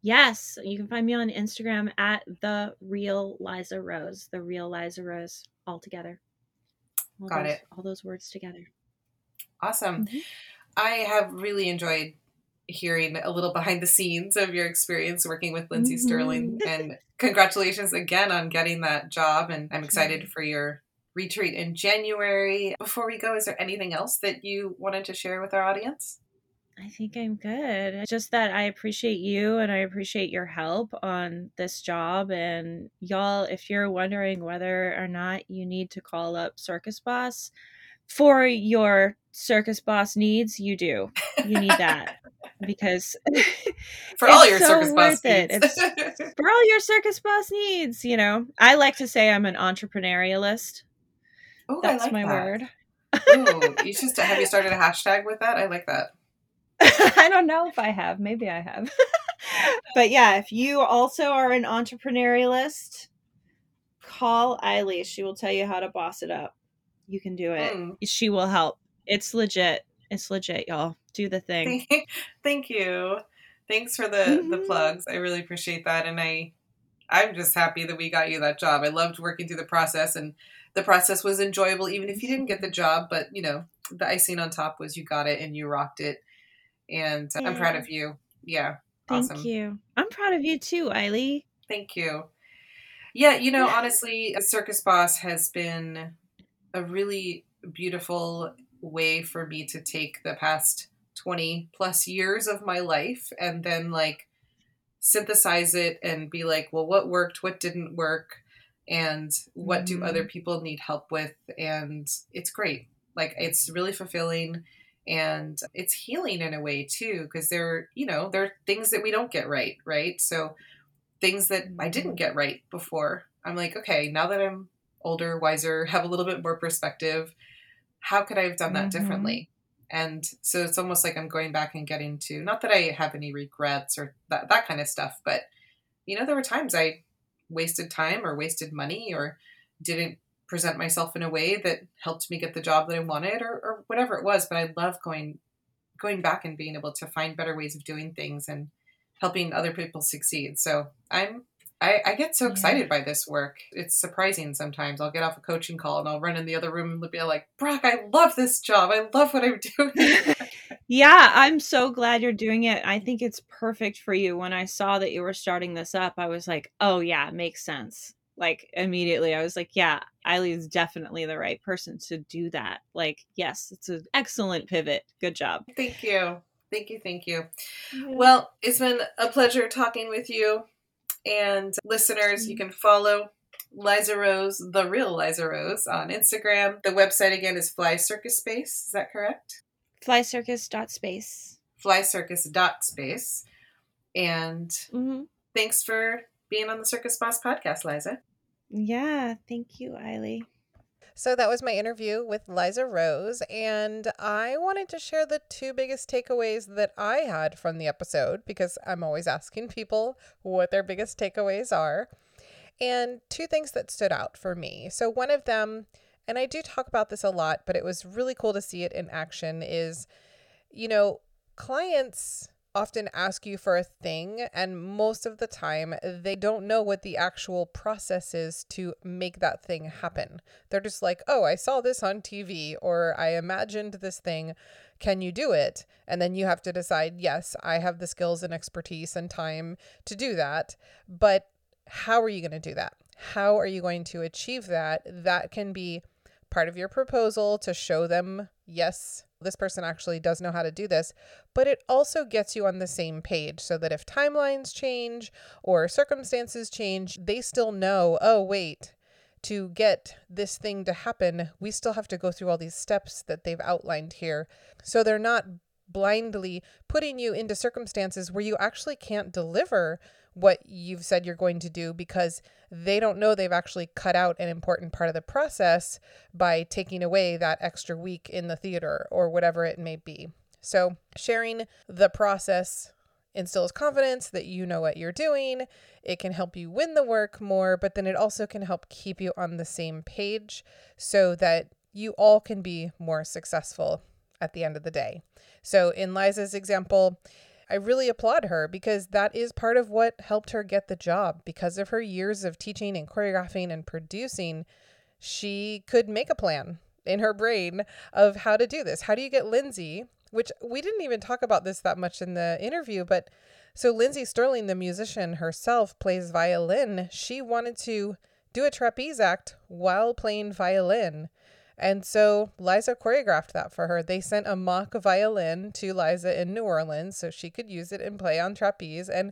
Yes, you can find me on Instagram at the real Liza Rose, the real Liza Rose, all together. All Got those, it. All those words together. Awesome. Mm-hmm. I have really enjoyed hearing a little behind the scenes of your experience working with Lindsey mm-hmm. Stirling, and congratulations again on getting that job. And I'm excited for your retreat in January. Before we go, is there anything else that you wanted to share with our audience? I think I'm good. Just that I appreciate you and I appreciate your help on this job. And y'all, if you're wondering whether or not you need to call up Circus Boss for your Circus Boss needs, you do. You need that. (laughs) because for all your so circus boss it. needs. It's, for all your circus boss needs, you know. I like to say I'm an entrepreneurialist. Oh, that's like my that. word. oh, you (laughs) just have you started a hashtag with that? I like that. (laughs) I don't know if I have. Maybe I have. but yeah, if you also are an entrepreneurialist, call Eiley. She will tell you how to boss it up. You can do it. Mm. She will help. It's legit. It's legit, y'all. Do the thing. (laughs) Thank you. Thanks for the mm-hmm. the plugs. I really appreciate that and I I'm just happy that we got you that job. I loved working through the process and the process was enjoyable even if you didn't get the job, but you know, the icing on top was you got it and you rocked it and yeah. I'm proud of you. Yeah. Thank awesome. you. I'm proud of you too, Eiley. Thank you. Yeah, you know, honestly, Circus Boss has been a really beautiful way for me to take the past 20 plus years of my life and then like synthesize it and be like, well, what worked, what didn't work, and what do other Mm. people need help with? And it's great. Like it's really fulfilling and it's healing in a way too because there you know there are things that we don't get right right? So things that i didn't get right before i'm like okay now that i'm older wiser have a little bit more perspective how could i have done that Mhm. differently and so it's almost like i'm going back and getting to not that i have any regrets or that, that kind of stuff but you know there were times i wasted time or wasted money or didn't present myself in a way that helped me get the job that I wanted or, or whatever it was. But I love going going back and being able to find better ways of doing things and helping other people succeed. So I'm I, I get so Yeah. excited by this work. It's surprising sometimes. I'll get off a coaching call and I'll run in the other room and be like, Brock, I love this job. I love what I'm doing. (laughs) Yeah, I'm so glad you're doing it. I think it's perfect for you. When I saw that you were starting this up, I was like, oh, yeah, it makes sense. Like, immediately, I was like, yeah, Eileen is definitely the right person to do that. Like, yes, it's an excellent pivot. Good job. thank you. Thank you. Thank you. Well, it's been a pleasure talking with you. And listeners, you can follow Liza Rose, the real Liza Rose, on Instagram. The website again is Fly Circus Space. Is that correct? flycircus.space. Flycircus.space. And Mm-hmm. thanks for being on the Circus Boss podcast, Liza. Yeah, thank you, Eileen. So that was my interview with Liza Rose, and I wanted to share the two biggest takeaways that I had from the episode because I'm always asking people what their biggest takeaways are. And two things that stood out for me. So, one of them, and I do talk about this a lot, but it was really cool to see it in action, is you know, clients often ask you for a thing, and most of the time they don't know what the actual process is to make that thing happen. They're just like, oh, I saw this on TV, or I imagined this thing. Can you do it? And then you have to decide, yes, I have the skills and expertise and time to do that. But how are you going to do that? How are you going to achieve that? That can be part of your proposal to show them, yes, this person actually does know how to do this, but it also gets you on the same page so that if timelines change or circumstances change, they still know, oh, wait, to get this thing to happen, we still have to go through all these steps that they've outlined here. So they're not blindly putting you into circumstances where you actually can't deliver what you've said you're going to do because they don't know they've actually cut out an important part of the process by taking away that extra week in the theater or whatever it may be. So, sharing the process instills confidence that you know what you're doing. It can help you win the work more, but then it also can help keep you on the same page so that you all can be more successful at the end of the day. So, in Liza's example, I really applaud her because that is part of what helped her get the job. Because of her years of teaching and choreographing and producing, she could make a plan in her brain of how to do this. How do you get Lindsey, which we didn't even talk about this that much in the interview, but so Lindsey Stirling, the musician herself, plays violin. She wanted to do a trapeze act while playing violin. And so Liza choreographed that for her. They sent a mock violin to Liza in New Orleans so she could use it and play on trapeze. And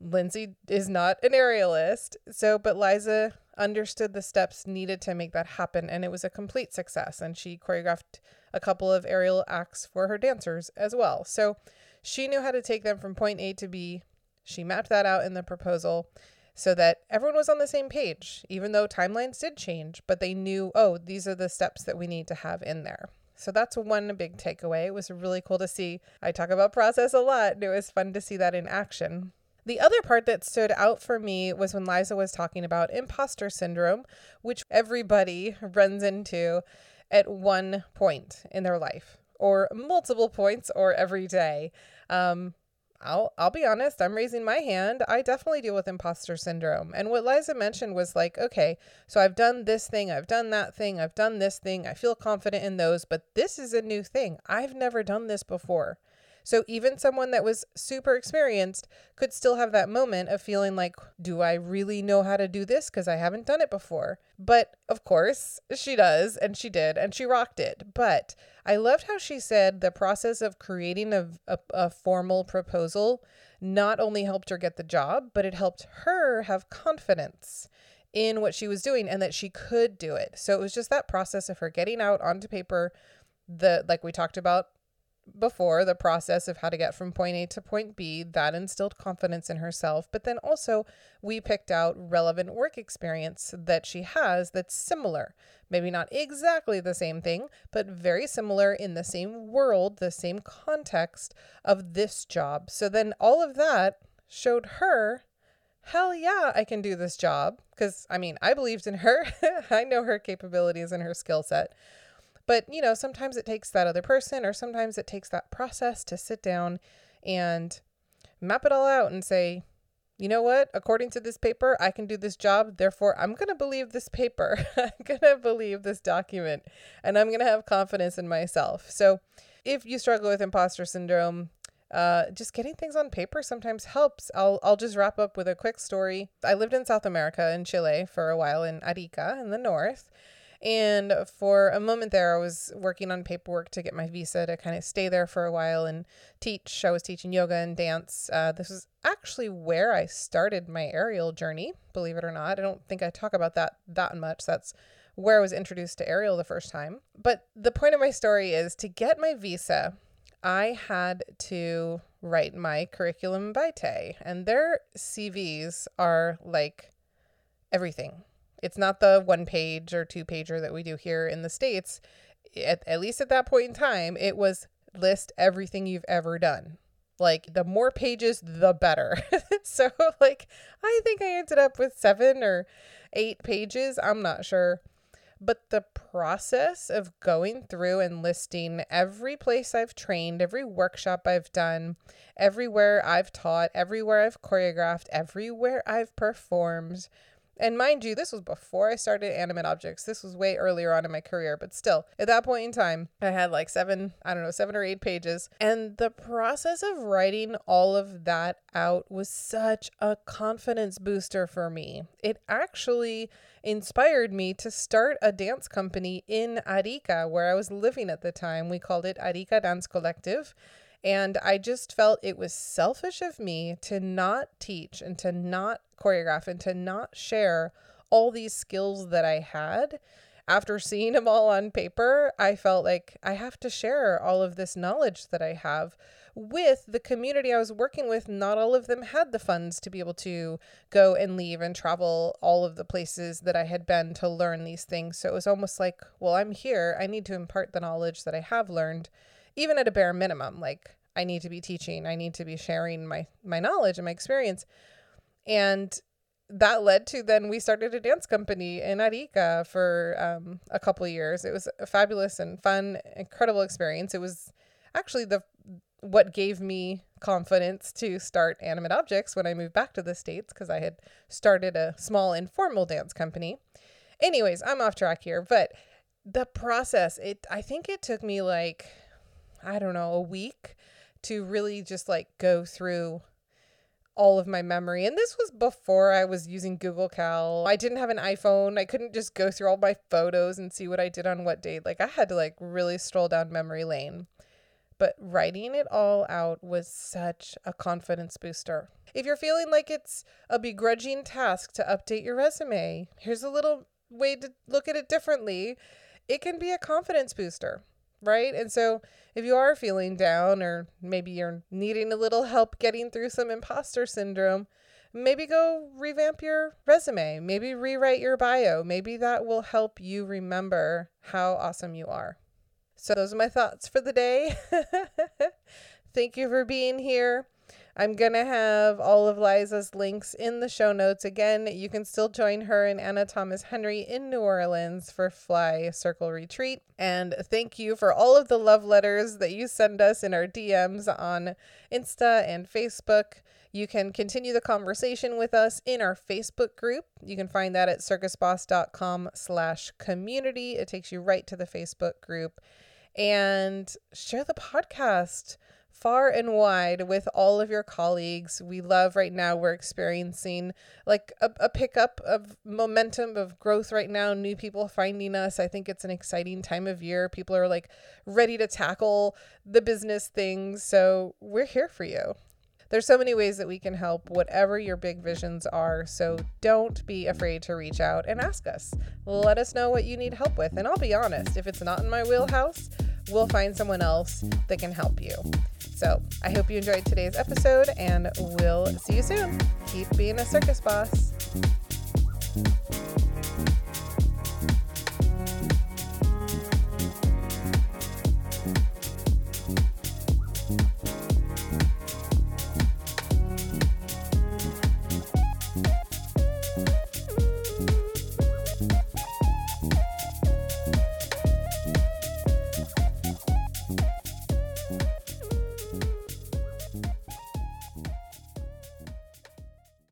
Lindsey is not an aerialist. So, but Liza understood the steps needed to make that happen. And it was a complete success. And she choreographed a couple of aerial acts for her dancers as well. So she knew how to take them from point A to B. She mapped that out in the proposal so that everyone was on the same page, even though timelines did change, but they knew, oh, these are the steps that we need to have in there. So that's one big takeaway. It was really cool to see. I talk about process a lot, and it was fun to see that in action. The other part that stood out for me was when Liza was talking about imposter syndrome, which everybody (laughs) runs into at one point in their life, or multiple points, or every day. Um, I'll I'll be honest, I'm raising my hand. I definitely deal with imposter syndrome. And what Liza mentioned was like, okay, so I've done this thing, I've done that thing, I've done this thing. I feel confident in those, but this is a new thing. I've never done this before. So even someone that was super experienced could still have that moment of feeling like, do I really know how to do this because I haven't done it before? But of course, she does and she did and she rocked it. But I loved how she said the process of creating a, a, a formal proposal not only helped her get the job, but it helped her have confidence in what she was doing and that she could do it. So it was just that process of her getting out onto paper the like we talked about before the process of how to get from point A to point B that instilled confidence in herself. But then also we picked out relevant work experience that she has that's similar. Maybe not exactly the same thing but very similar in the same world the same context of this job. So then all of that showed her hell yeah I can do this job. Because I mean I believed in her. (laughs) I know her capabilities and her skill set but, you know, sometimes it takes that other person or sometimes it takes that process to sit down and map it all out and say, you know what? According to this paper, I can do this job. Therefore, I'm going to believe this paper. (laughs) I'm going to believe this document and I'm going to have confidence in myself. So, if you struggle with imposter syndrome, uh, just getting things on paper sometimes helps. I'll, I'll just wrap up with a quick story. I lived in South America in Chile for a while in Arica in the north. And for a moment there, I was working on paperwork to get my visa to kind of stay there for a while and teach. I was teaching yoga and dance. Uh, this was actually where I started my aerial journey, believe it or not. I don't think I talk about that that much. That's where I was introduced to aerial the first time. But the point of my story is to get my visa, I had to write my curriculum vitae, and their CVs are like everything it's not the one page or two pager that we do here in the States. At, at least at that point in time, it was list everything you've ever done. Like the more pages, the better. (laughs) so, like, I think I ended up with seven or eight pages. I'm not sure. But the process of going through and listing every place I've trained, every workshop I've done, everywhere I've taught, everywhere I've choreographed, everywhere I've performed, and mind you, this was before I started animate objects. This was way earlier on in my career, but still, at that point in time, I had like seven, I don't know, seven or eight pages. And the process of writing all of that out was such a confidence booster for me. It actually inspired me to start a dance company in Arica, where I was living at the time. We called it Arica Dance Collective. And I just felt it was selfish of me to not teach and to not choreograph and to not share all these skills that I had. After seeing (laughs) them all on paper, I felt like I have to share all of this knowledge that I have with the community I was working with. Not all of them had the funds to be able to go and leave and travel all of the places that I had been to learn these things. So it was almost like, well, I'm here. I need to impart the knowledge that I have learned even at a bare minimum like i need to be teaching i need to be sharing my my knowledge and my experience and that led to then we started a dance company in Arica for um, a couple years. It was a fabulous and fun, incredible experience. It was actually the what gave me confidence to start Animate Objects when I moved back to the States because I had started a small informal dance company. Anyways, I'm off track here, but the process, it I think it took me like I don't know, a week to really just like go through all of my memory. And this was before I was using Google Cal. I didn't have an iPhone. I couldn't just go through all my photos and see what I did on what date. Like I had to like really stroll down memory lane. But writing it all out was such a confidence booster. If you're feeling like it's a begrudging task to update your resume, here's a little way to look at it differently. It can be a confidence booster right? And so if you are feeling down or maybe you're needing a little help getting through some imposter syndrome, maybe go revamp your resume, maybe rewrite your bio. Maybe that will help you remember how awesome you are. So, those are my thoughts for the day. (laughs) Thank you for being here. I'm going to have all of Liza's links in the show notes. Again, you can still join her and Anna Thomas Henry in New Orleans for Fly Circle Retreat. And thank you for all of the love letters that you send us in our DMs on Insta and Facebook. You can continue the conversation with us in our Facebook group. You can find that at circusboss.com slash community. It takes you right to the Facebook group. And share the podcast far and wide with all of your colleagues. We love right now, we're experiencing like a, a pickup of momentum of growth right now, new people finding us. I think it's an exciting time of year. People are like ready to tackle the business things. So we're here for you. There's so many ways that we can help, whatever your big visions are. So don't be afraid to reach out and ask us. Let us know what you need help with. And I'll be honest, if it's not in my wheelhouse, we'll find someone else that can help you. So I hope you enjoyed today's episode and we'll see you soon. Keep being a circus boss.